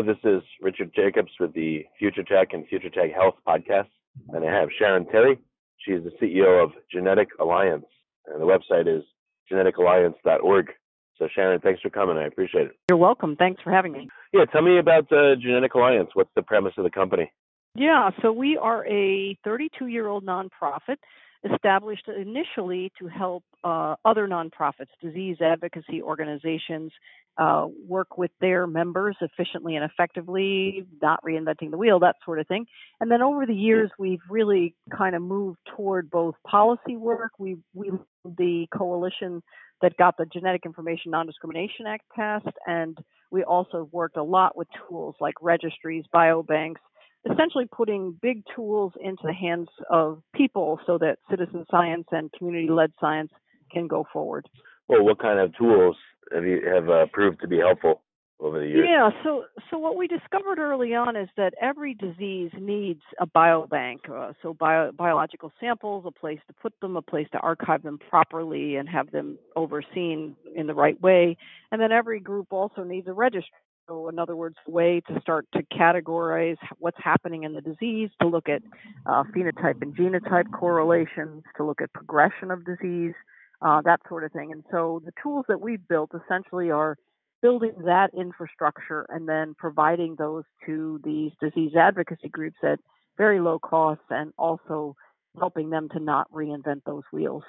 Hello, this is Richard Jacobs with the Future Tech and Future Tech Health podcast. And I have Sharon Terry. She is the CEO of Genetic Alliance, and the website is geneticalliance.org. So, Sharon, thanks for coming. I appreciate it. You're welcome. Thanks for having me. Yeah, tell me about the Genetic Alliance. What's the premise of the company? Yeah, so we are a 32 year old nonprofit established initially to help uh, other nonprofits, disease advocacy organizations, uh, work with their members efficiently and effectively, not reinventing the wheel, that sort of thing. And then over the years, we've really kind of moved toward both policy work. We we the coalition that got the Genetic Information Non-Discrimination Act passed, and we also worked a lot with tools like registries, biobanks, essentially putting big tools into the hands of people so that citizen science and community-led science can go forward. Well, what kind of tools have you have uh, proved to be helpful over the years? Yeah, so so what we discovered early on is that every disease needs a biobank, uh, so bio, biological samples, a place to put them, a place to archive them properly and have them overseen in the right way, and then every group also needs a registry. So, in other words, a way to start to categorize what's happening in the disease, to look at uh, phenotype and genotype correlations, to look at progression of disease, uh, that sort of thing. And so the tools that we've built essentially are building that infrastructure and then providing those to these disease advocacy groups at very low cost and also helping them to not reinvent those wheels.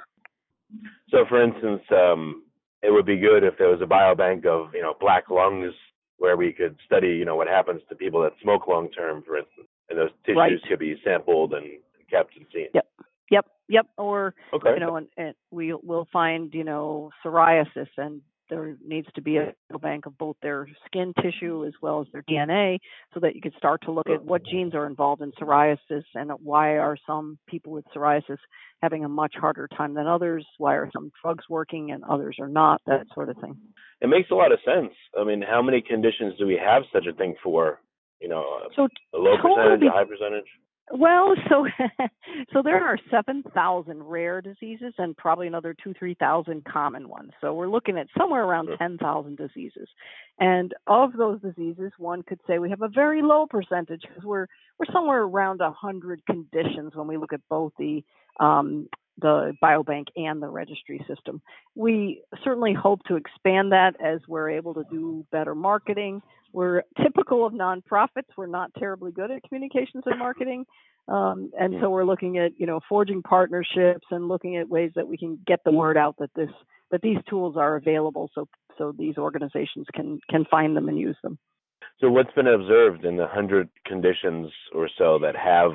So, for instance, um, it would be good if there was a biobank of you know black lungs where we could study you know what happens to people that smoke long term, for instance, and those tissues right. could be sampled and kept and seen. Yep. Yep, yep. Or okay. you know, and, and we will find you know psoriasis, and there needs to be a bank of both their skin tissue mm-hmm. as well as their DNA, so that you could start to look at what genes are involved in psoriasis and why are some people with psoriasis having a much harder time than others? Why are some drugs working and others are not? That sort of thing. It makes a lot of sense. I mean, how many conditions do we have such a thing for? You know, so a low percentage, a high percentage. Well, so so there are seven thousand rare diseases and probably another two three thousand common ones. So we're looking at somewhere around ten thousand diseases, and of those diseases, one could say we have a very low percentage because we're we're somewhere around a hundred conditions when we look at both the um, the biobank and the registry system. We certainly hope to expand that as we're able to do better marketing. We're typical of nonprofits. We're not terribly good at communications and marketing. Um, and so we're looking at, you know, forging partnerships and looking at ways that we can get the word out that this that these tools are available so so these organizations can can find them and use them. So what's been observed in the hundred conditions or so that have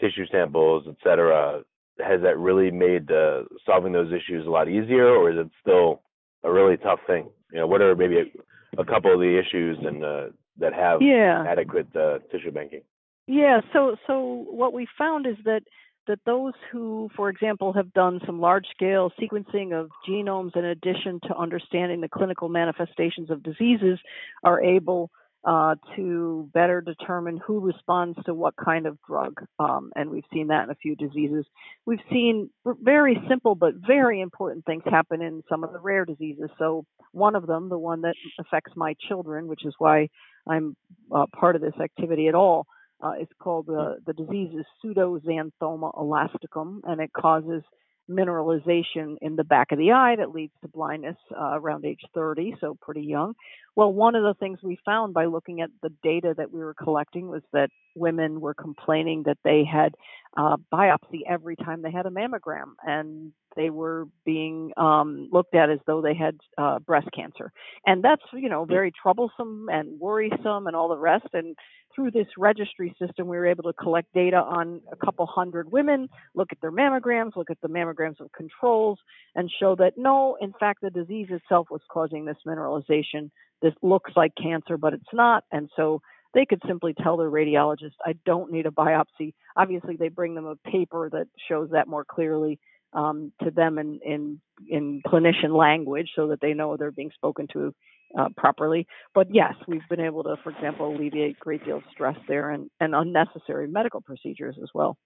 tissue samples, et cetera, has that really made uh, solving those issues a lot easier, or is it still a really tough thing? You know, what are maybe a, a couple of the issues and uh, that have yeah. adequate uh, tissue banking? Yeah. So so what we found is that that those who, for example, have done some large scale sequencing of genomes in addition to understanding the clinical manifestations of diseases are able uh, to better determine who responds to what kind of drug. Um, and we've seen that in a few diseases. We've seen very simple but very important things happen in some of the rare diseases. So, one of them, the one that affects my children, which is why I'm uh, part of this activity at all, uh, is called uh, the disease is pseudoxanthoma elasticum, and it causes mineralization in the back of the eye that leads to blindness uh, around age 30, so pretty young. Well, one of the things we found by looking at the data that we were collecting was that women were complaining that they had uh, biopsy every time they had a mammogram, and they were being um, looked at as though they had uh, breast cancer, and that's you know very troublesome and worrisome and all the rest. And through this registry system, we were able to collect data on a couple hundred women, look at their mammograms, look at the mammograms of controls, and show that no, in fact, the disease itself was causing this mineralization. This looks like cancer, but it's not, and so they could simply tell their radiologist, I don't need a biopsy. Obviously, they bring them a paper that shows that more clearly um, to them in, in, in clinician language so that they know they're being spoken to uh, properly. But yes, we've been able to, for example, alleviate a great deal of stress there and, and unnecessary medical procedures as well.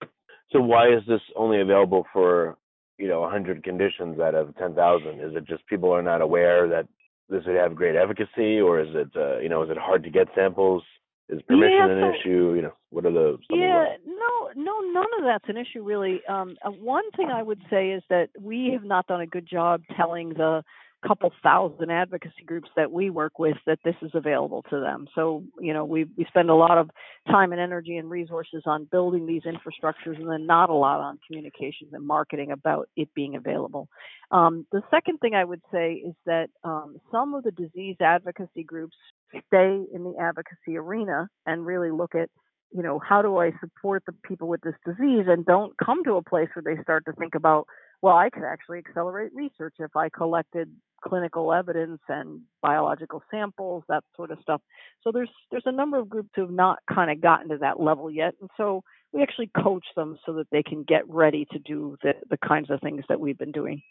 So why is this only available for you know a 100 conditions out of 10,000? Is it just people are not aware that this it have great efficacy, or is it uh, you know is it hard to get samples? Is permission yeah, an issue? You know, what are the yeah no no none of that's an issue really. Um, uh, one thing I would say is that we have not done a good job telling the couple thousand advocacy groups that we work with that this is available to them. So, you know, we we spend a lot of time and energy and resources on building these infrastructures and then not a lot on communications and marketing about it being available. Um, the second thing I would say is that um, some of the disease advocacy groups stay in the advocacy arena and really look at you know how do i support the people with this disease and don't come to a place where they start to think about well i could actually accelerate research if i collected clinical evidence and biological samples that sort of stuff so there's there's a number of groups who have not kind of gotten to that level yet and so we actually coach them so that they can get ready to do the the kinds of things that we've been doing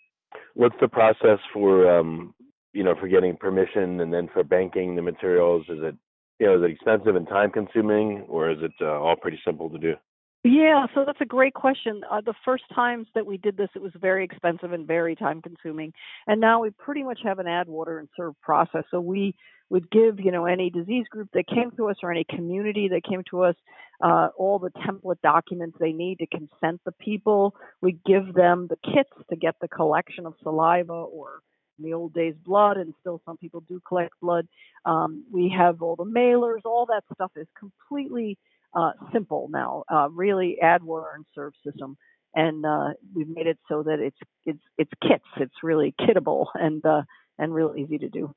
what's the process for um you know, for getting permission and then for banking the materials? Is it, you know, is it expensive and time consuming or is it uh, all pretty simple to do? Yeah, so that's a great question. Uh, the first times that we did this, it was very expensive and very time consuming. And now we pretty much have an add water and serve process. So we would give, you know, any disease group that came to us or any community that came to us uh, all the template documents they need to consent the people. We give them the kits to get the collection of saliva or in the old days blood, and still some people do collect blood. Um, we have all the mailers, all that stuff is completely uh, simple now. Uh, really, add water and serve system, and uh, we've made it so that it's it's it's kits. It's really kittable and uh, and real easy to do.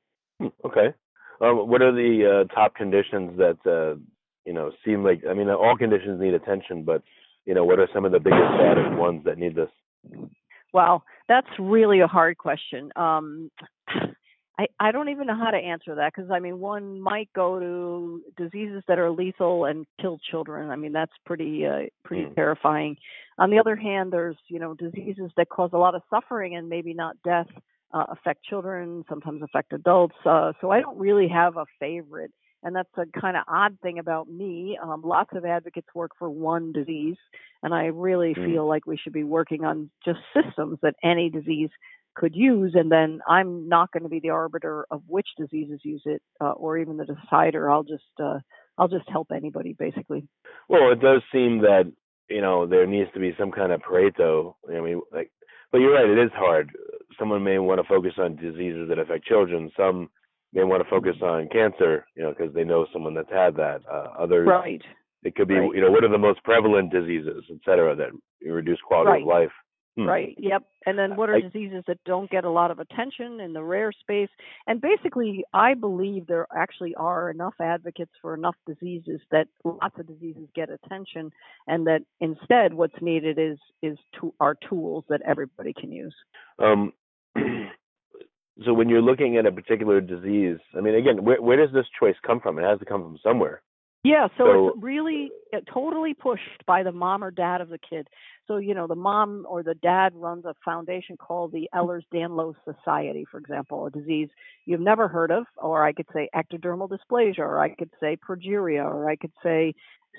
Okay. Um, what are the uh, top conditions that uh, you know seem like? I mean, all conditions need attention, but you know, what are some of the biggest ones that need this? Well, that's really a hard question. Um, I, I don't even know how to answer that because I mean, one might go to diseases that are lethal and kill children. I mean, that's pretty uh, pretty mm. terrifying. On the other hand, there's you know diseases that cause a lot of suffering and maybe not death, uh, affect children, sometimes affect adults. Uh, so I don't really have a favorite and that's a kind of odd thing about me. Um, lots of advocates work for one disease, and I really mm. feel like we should be working on just systems that any disease could use, and then I'm not going to be the arbiter of which diseases use it, uh, or even the decider. I'll just uh, I'll just help anybody, basically. Well, it does seem that you know there needs to be some kind of Pareto. I mean, like, but you're right. It is hard. Someone may want to focus on diseases that affect children. Some may want to focus on cancer, you know, because they know someone that's had that. Uh, others, right. It could be, right. you know, what are the most prevalent diseases, et cetera, that reduce quality right. of life. Hmm. Right. Yep. And then what are I, diseases that don't get a lot of attention in the rare space? And basically, I believe there actually are enough advocates for enough diseases that lots of diseases get attention, and that instead, what's needed is is to, are tools that everybody can use. Um, so when you're looking at a particular disease, I mean, again, where, where does this choice come from? It has to come from somewhere. Yeah, so, so it's really uh, totally pushed by the mom or dad of the kid. So, you know, the mom or the dad runs a foundation called the Ehlers-Danlos Society, for example, a disease you've never heard of, or I could say ectodermal dysplasia, or I could say progeria, or I could say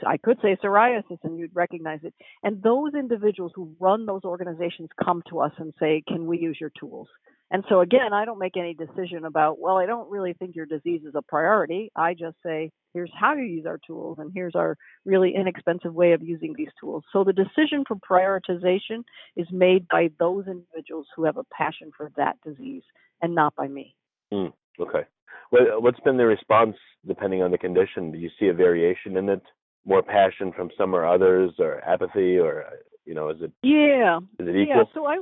I could say psoriasis and you'd recognize it. And those individuals who run those organizations come to us and say, "Can we use your tools?" And so again, I don't make any decision about, well, I don't really think your disease is a priority. I just say, here's how you use our tools and here's our really inexpensive way of using these tools. So the decision for prioritization is made by those individuals who have a passion for that disease and not by me. Mm, okay. Well, what's been the response depending on the condition? Do you see a variation in it? More passion from some or others, or apathy, or you know, is it? Yeah. Is it equal? Yeah. So I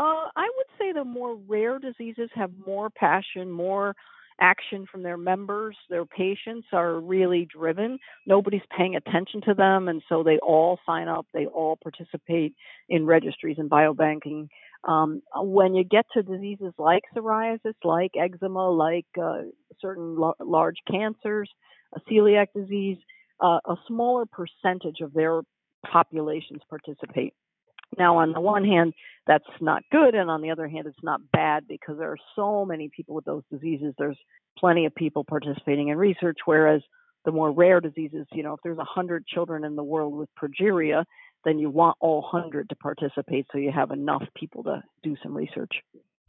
uh, I would say the more rare diseases have more passion, more action from their members. Their patients are really driven. Nobody's paying attention to them, and so they all sign up. They all participate in registries and biobanking. Um, when you get to diseases like psoriasis, like eczema, like uh, certain lo- large cancers, celiac disease, uh, a smaller percentage of their populations participate. Now, on the one hand, that's not good, and on the other hand, it's not bad because there are so many people with those diseases. There's plenty of people participating in research, whereas the more rare diseases, you know, if there's 100 children in the world with progeria, then you want all 100 to participate so you have enough people to do some research.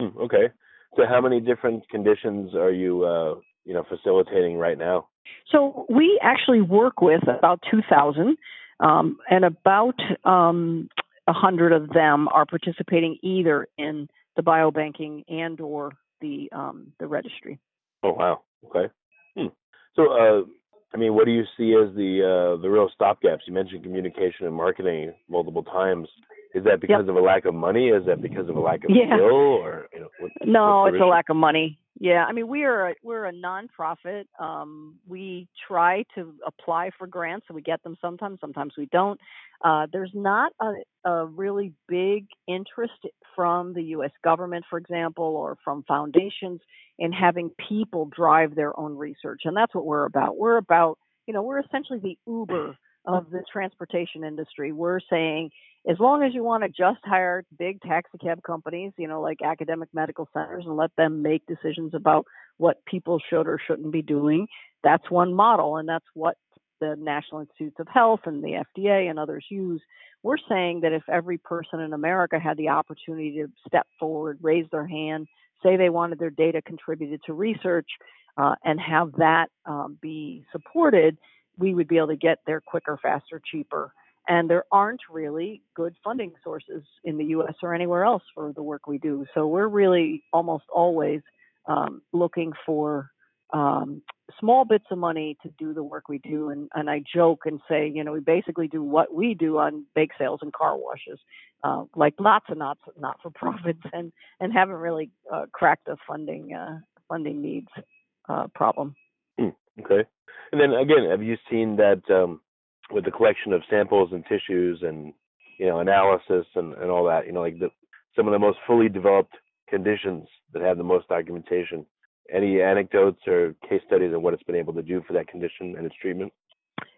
Hmm, okay. So, how many different conditions are you, uh, you know, facilitating right now? So, we actually work with about 2,000, um, and about um, a hundred of them are participating either in the biobanking and or the um, the registry. Oh wow. Okay. Hmm. So, uh, I mean, what do you see as the uh, the real stopgaps? You mentioned communication and marketing multiple times. Is that because yep. of a lack of money? Is that because of a lack of yeah. skill, or you know? What, no, it's issue? a lack of money. Yeah, I mean, we are a, we're a nonprofit. Um, we try to apply for grants, and we get them sometimes. Sometimes we don't. Uh, there's not a, a really big interest from the U.S. government, for example, or from foundations in having people drive their own research, and that's what we're about. We're about, you know, we're essentially the Uber of the transportation industry. We're saying as long as you want to just hire big taxi cab companies, you know, like academic medical centers and let them make decisions about what people should or shouldn't be doing, that's one model. And that's what the National Institutes of Health and the FDA and others use. We're saying that if every person in America had the opportunity to step forward, raise their hand, say they wanted their data contributed to research, uh, and have that um, be supported, we would be able to get there quicker, faster, cheaper. And there aren't really good funding sources in the US or anywhere else for the work we do. So we're really almost always um, looking for um, small bits of money to do the work we do. And, and I joke and say, you know, we basically do what we do on bake sales and car washes, uh, like lots and lots of not for profits, and and haven't really uh, cracked the funding uh, funding needs uh, problem. Mm, okay. And then again, have you seen that um, with the collection of samples and tissues and you know analysis and, and all that? You know, like the some of the most fully developed conditions that have the most documentation. Any anecdotes or case studies of what it's been able to do for that condition and its treatment?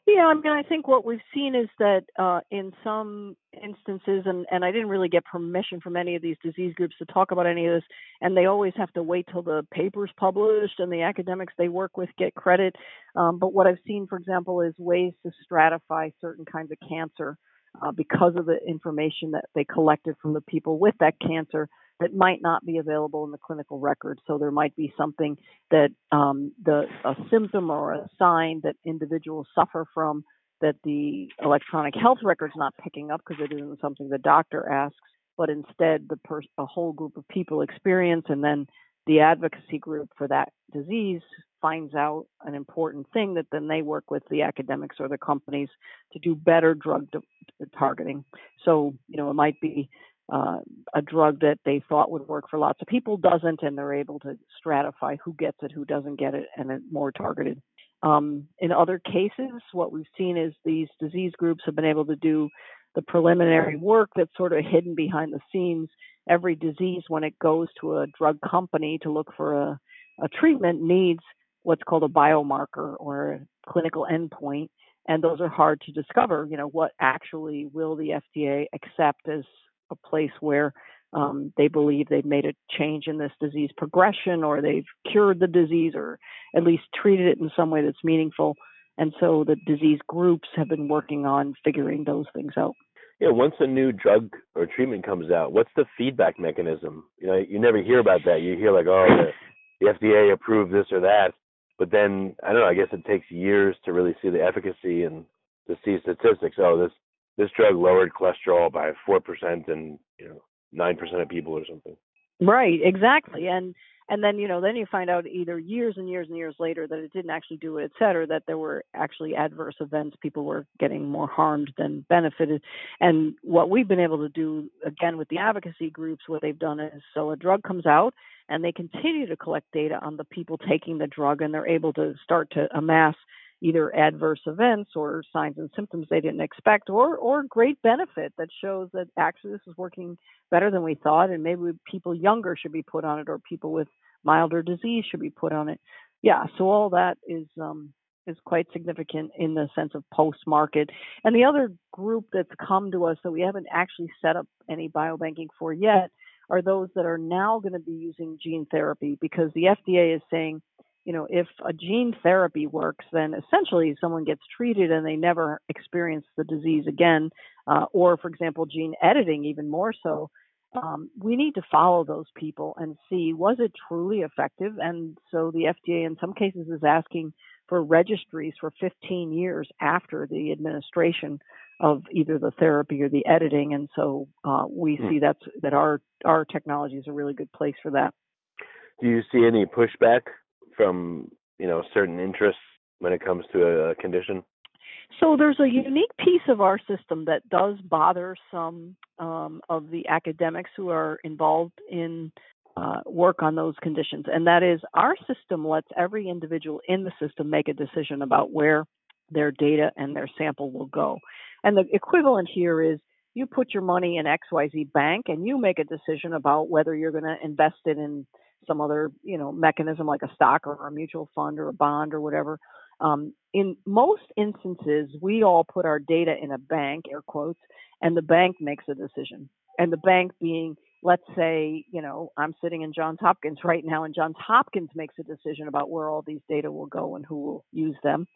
Yeah, I mean, I think what we've seen is that uh, in some instances, and, and I didn't really get permission from any of these disease groups to talk about any of this, and they always have to wait till the paper's published and the academics they work with get credit. Um, but what I've seen, for example, is ways to stratify certain kinds of cancer uh, because of the information that they collected from the people with that cancer that might not be available in the clinical record. So there might be something that um, the a symptom or a sign that individuals suffer from that the electronic health record's not picking up because it isn't something the doctor asks, but instead the per- a whole group of people experience, and then the advocacy group for that disease finds out an important thing that then they work with the academics or the companies to do better drug de- targeting. So, you know, it might be uh, a drug that they thought would work for lots of people doesn't, and they're able to stratify who gets it, who doesn't get it, and it's more targeted. Um, in other cases, what we've seen is these disease groups have been able to do the preliminary work that's sort of hidden behind the scenes. Every disease, when it goes to a drug company to look for a, a treatment, needs what's called a biomarker or a clinical endpoint. And those are hard to discover. You know, what actually will the FDA accept as a place where um, they believe they've made a change in this disease progression or they've cured the disease or at least treated it in some way that's meaningful. And so the disease groups have been working on figuring those things out. yeah, once a new drug or treatment comes out, what's the feedback mechanism? You know, you never hear about that. You hear like, oh, the, the FDA approved this or that, but then I don't know. I guess it takes years to really see the efficacy and to see statistics. Oh, this this drug lowered cholesterol by four percent and you know nine percent of people or something. Right, exactly, and and then you know then you find out either years and years and years later that it didn't actually do it, et cetera, that there were actually adverse events. People were getting more harmed than benefited, and what we've been able to do again with the advocacy groups, what they've done is so a drug comes out and they continue to collect data on the people taking the drug, and they're able to start to amass either adverse events or signs and symptoms they didn't expect or or great benefit that shows that actually this is working better than we thought and maybe people younger should be put on it or people with milder disease should be put on it. Yeah so all that is um is quite significant in the sense of post market and the other group that's come to us that we haven't actually set up any biobanking for yet are those that are now going to be using gene therapy because the FDA is saying you know, if a gene therapy works, then essentially someone gets treated and they never experience the disease again. Uh, or, for example, gene editing, even more so. Um, we need to follow those people and see was it truly effective. And so the FDA, in some cases, is asking for registries for 15 years after the administration of either the therapy or the editing. And so uh, we hmm. see that's that our our technology is a really good place for that. Do you see any pushback from you know certain interests when it comes to a condition? So there's a unique piece of our system that does bother some um, of the academics who are involved in uh, work on those conditions, and that is our system lets every individual in the system make a decision about where their data and their sample will go. And the equivalent here is you put your money in XYZ bank and you make a decision about whether you're going to invest it in some other you know mechanism like a stock or a mutual fund or a bond or whatever. Um, in most instances, we all put our data in a bank, air quotes, and the bank makes a decision. And the bank being, let's say, you know, I'm sitting in Johns Hopkins right now, and Johns Hopkins makes a decision about where all these data will go and who will use them.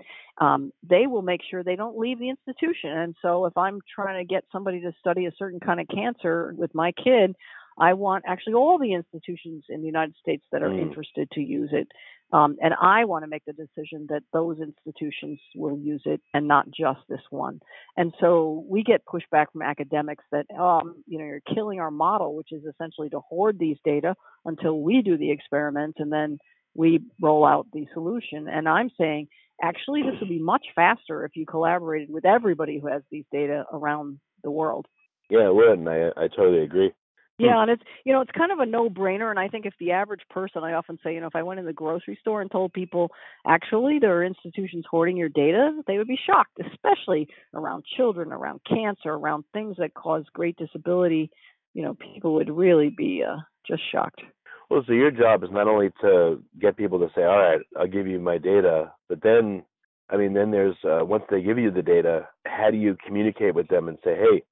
Um, they will make sure they don't leave the institution. And so, if I'm trying to get somebody to study a certain kind of cancer with my kid, I want actually all the institutions in the United States that are mm. interested to use it. Um, and I want to make the decision that those institutions will use it and not just this one. And so we get pushback from academics that, um, you know, you're killing our model, which is essentially to hoard these data until we do the experiment and then we roll out the solution. And I'm saying, actually, this would be much faster if you collaborated with everybody who has these data around the world. Yeah, it would, and I, I totally agree. Hmm. Yeah, and it's you know it's kind of a no-brainer, and I think if the average person, I often say, you know, if I went in the grocery store and told people actually there are institutions hoarding your data, they would be shocked, especially around children, around cancer, around things that cause great disability. You know, people would really be uh, just shocked. Well, so your job is not only to get people to say, "All right, I'll give you my data," but then, I mean, then there's uh, once they give you the data, how do you communicate with them and say, "Hey,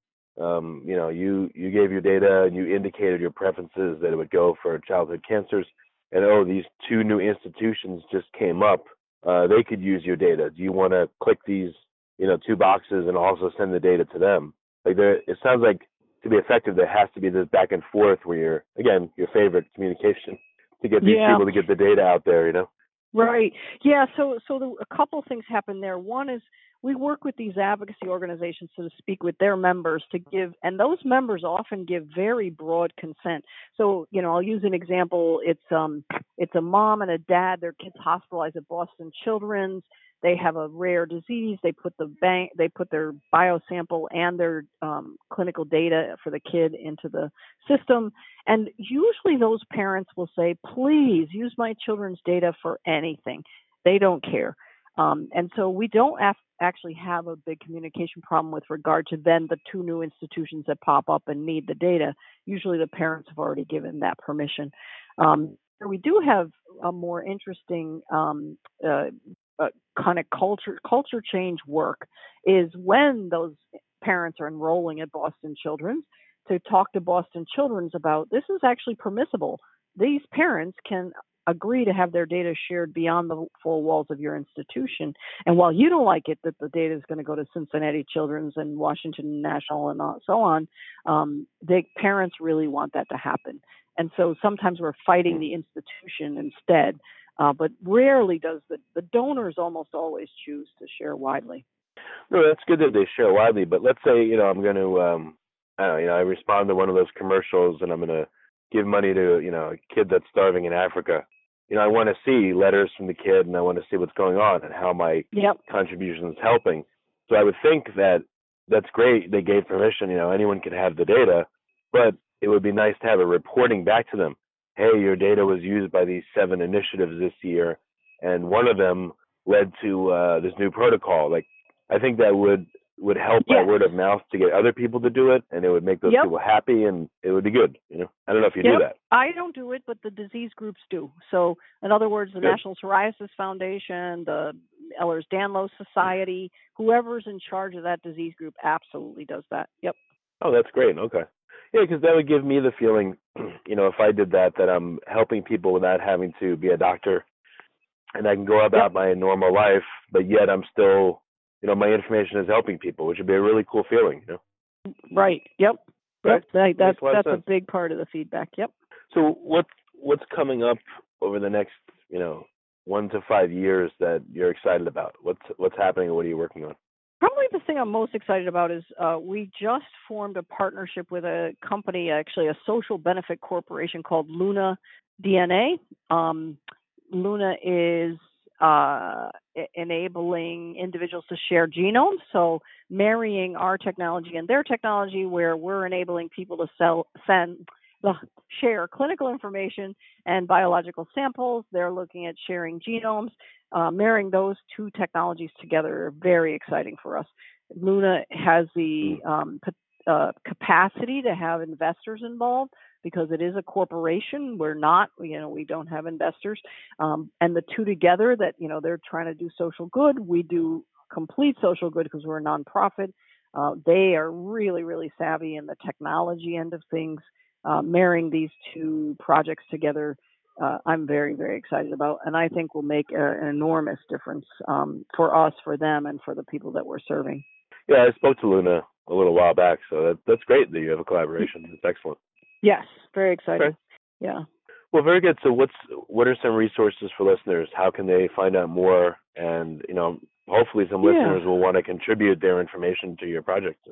um, you know, you you gave your data and you indicated your preferences that it would go for childhood cancers, and oh, these two new institutions just came up. Uh, they could use your data. Do you want to click these, you know, two boxes and also send the data to them? Like there, it sounds like to be effective, there has to be this back and forth where you're again your favorite communication to get these yeah. people to get the data out there. You know. Right. Yeah. So so the, a couple things happen there. One is we work with these advocacy organizations so to speak with their members to give, and those members often give very broad consent. So, you know, I'll use an example. It's um, it's a mom and a dad. Their kids hospitalized at Boston Children's. They have a rare disease. They put the bank, they put their biosample and their um, clinical data for the kid into the system. And usually, those parents will say, "Please use my children's data for anything." They don't care. Um, and so we don't have, actually have a big communication problem with regard to then the two new institutions that pop up and need the data. Usually the parents have already given that permission. Um, we do have a more interesting um, uh, uh, kind of culture culture change work is when those parents are enrolling at Boston Children's to talk to Boston Children's about this is actually permissible. These parents can agree to have their data shared beyond the four walls of your institution. And while you don't like it that the data is going to go to Cincinnati Children's and Washington National and so on, um, the parents really want that to happen. And so sometimes we're fighting the institution instead. Uh, but rarely does the, the donors almost always choose to share widely. No, that's good that they share widely. But let's say you know I'm going to um, I don't know, you know I respond to one of those commercials and I'm going to give money to you know a kid that's starving in Africa. You know I want to see letters from the kid and I want to see what's going on and how my yep. contribution is helping. So I would think that that's great. They gave permission. You know anyone can have the data, but it would be nice to have a reporting back to them. Hey, your data was used by these seven initiatives this year, and one of them led to uh, this new protocol. Like I think that would would help yes. by word of mouth to get other people to do it, and it would make those yep. people happy, and it would be good. You know, I don't know if you yep. do that. I don't do it, but the disease groups do. So, in other words, the good. National Psoriasis Foundation, the Ehlers-Danlos Society, whoever's in charge of that disease group, absolutely does that. Yep. Oh, that's great. Okay. Yeah, because that would give me the feeling, you know, if I did that, that I'm helping people without having to be a doctor, and I can go about yep. my normal life, but yet I'm still you know my information is helping people, which would be a really cool feeling. You know. Right. Yep. Right. Yep. That's a that's a big part of the feedback. Yep. So what's what's coming up over the next you know one to five years that you're excited about? What's what's happening and what are you working on? Probably the thing I'm most excited about is uh, we just formed a partnership with a company, actually a social benefit corporation called Luna DNA. Um, Luna is uh, enabling individuals to share genomes. So marrying our technology and their technology, where we're enabling people to sell, send, uh, share clinical information and biological samples. They're looking at sharing genomes. Uh, marrying those two technologies together very exciting for us. Luna has the um, uh, capacity to have investors involved because it is a corporation. We're not, you know, we don't have investors. Um, and the two together that, you know, they're trying to do social good. We do complete social good because we're a nonprofit. Uh, they are really, really savvy in the technology end of things. Uh, marrying these two projects together, uh, I'm very, very excited about, and I think will make a, an enormous difference um, for us, for them, and for the people that we're serving. Yeah, I spoke to Luna a little while back, so that, that's great that you have a collaboration. It's excellent. Yes, very excited. Okay. Yeah. Well, very good. So, what's what are some resources for listeners? How can they find out more? And you know, hopefully, some Yeah. listeners will want to contribute their information to your project.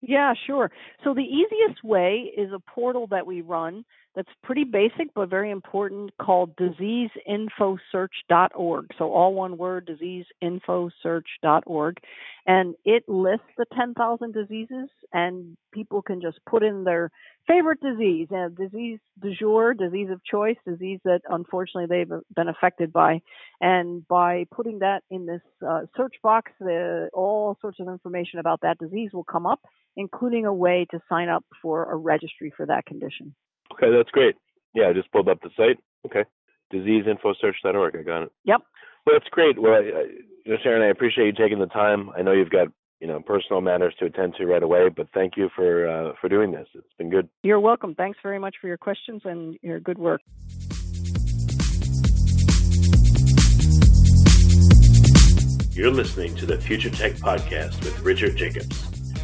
Yeah, sure. So the easiest way is a portal that we run that's pretty basic but very important called diseaseinfosearch.org. So all one word, diseaseinfosearch.org. And it lists the 10,000 diseases and people can just put in their favorite disease, uh, disease du jour, disease of choice, disease that unfortunately they've been affected by. And by putting that in this uh, search box, the, all sorts of information about that disease will come up, including a way to sign up for a registry for that condition. Okay, that's great. Yeah, I just pulled up the site. Okay, diseaseinfosearch.org. I got it. Yep. Well, that's great. Well, I, I, Sharon, I appreciate you taking the time. I know you've got you know personal matters to attend to right away, but thank you for uh, for doing this. It's been good. You're welcome. Thanks very much for your questions and your good work. You're listening to the Future Tech Podcast with Richard Jacobs.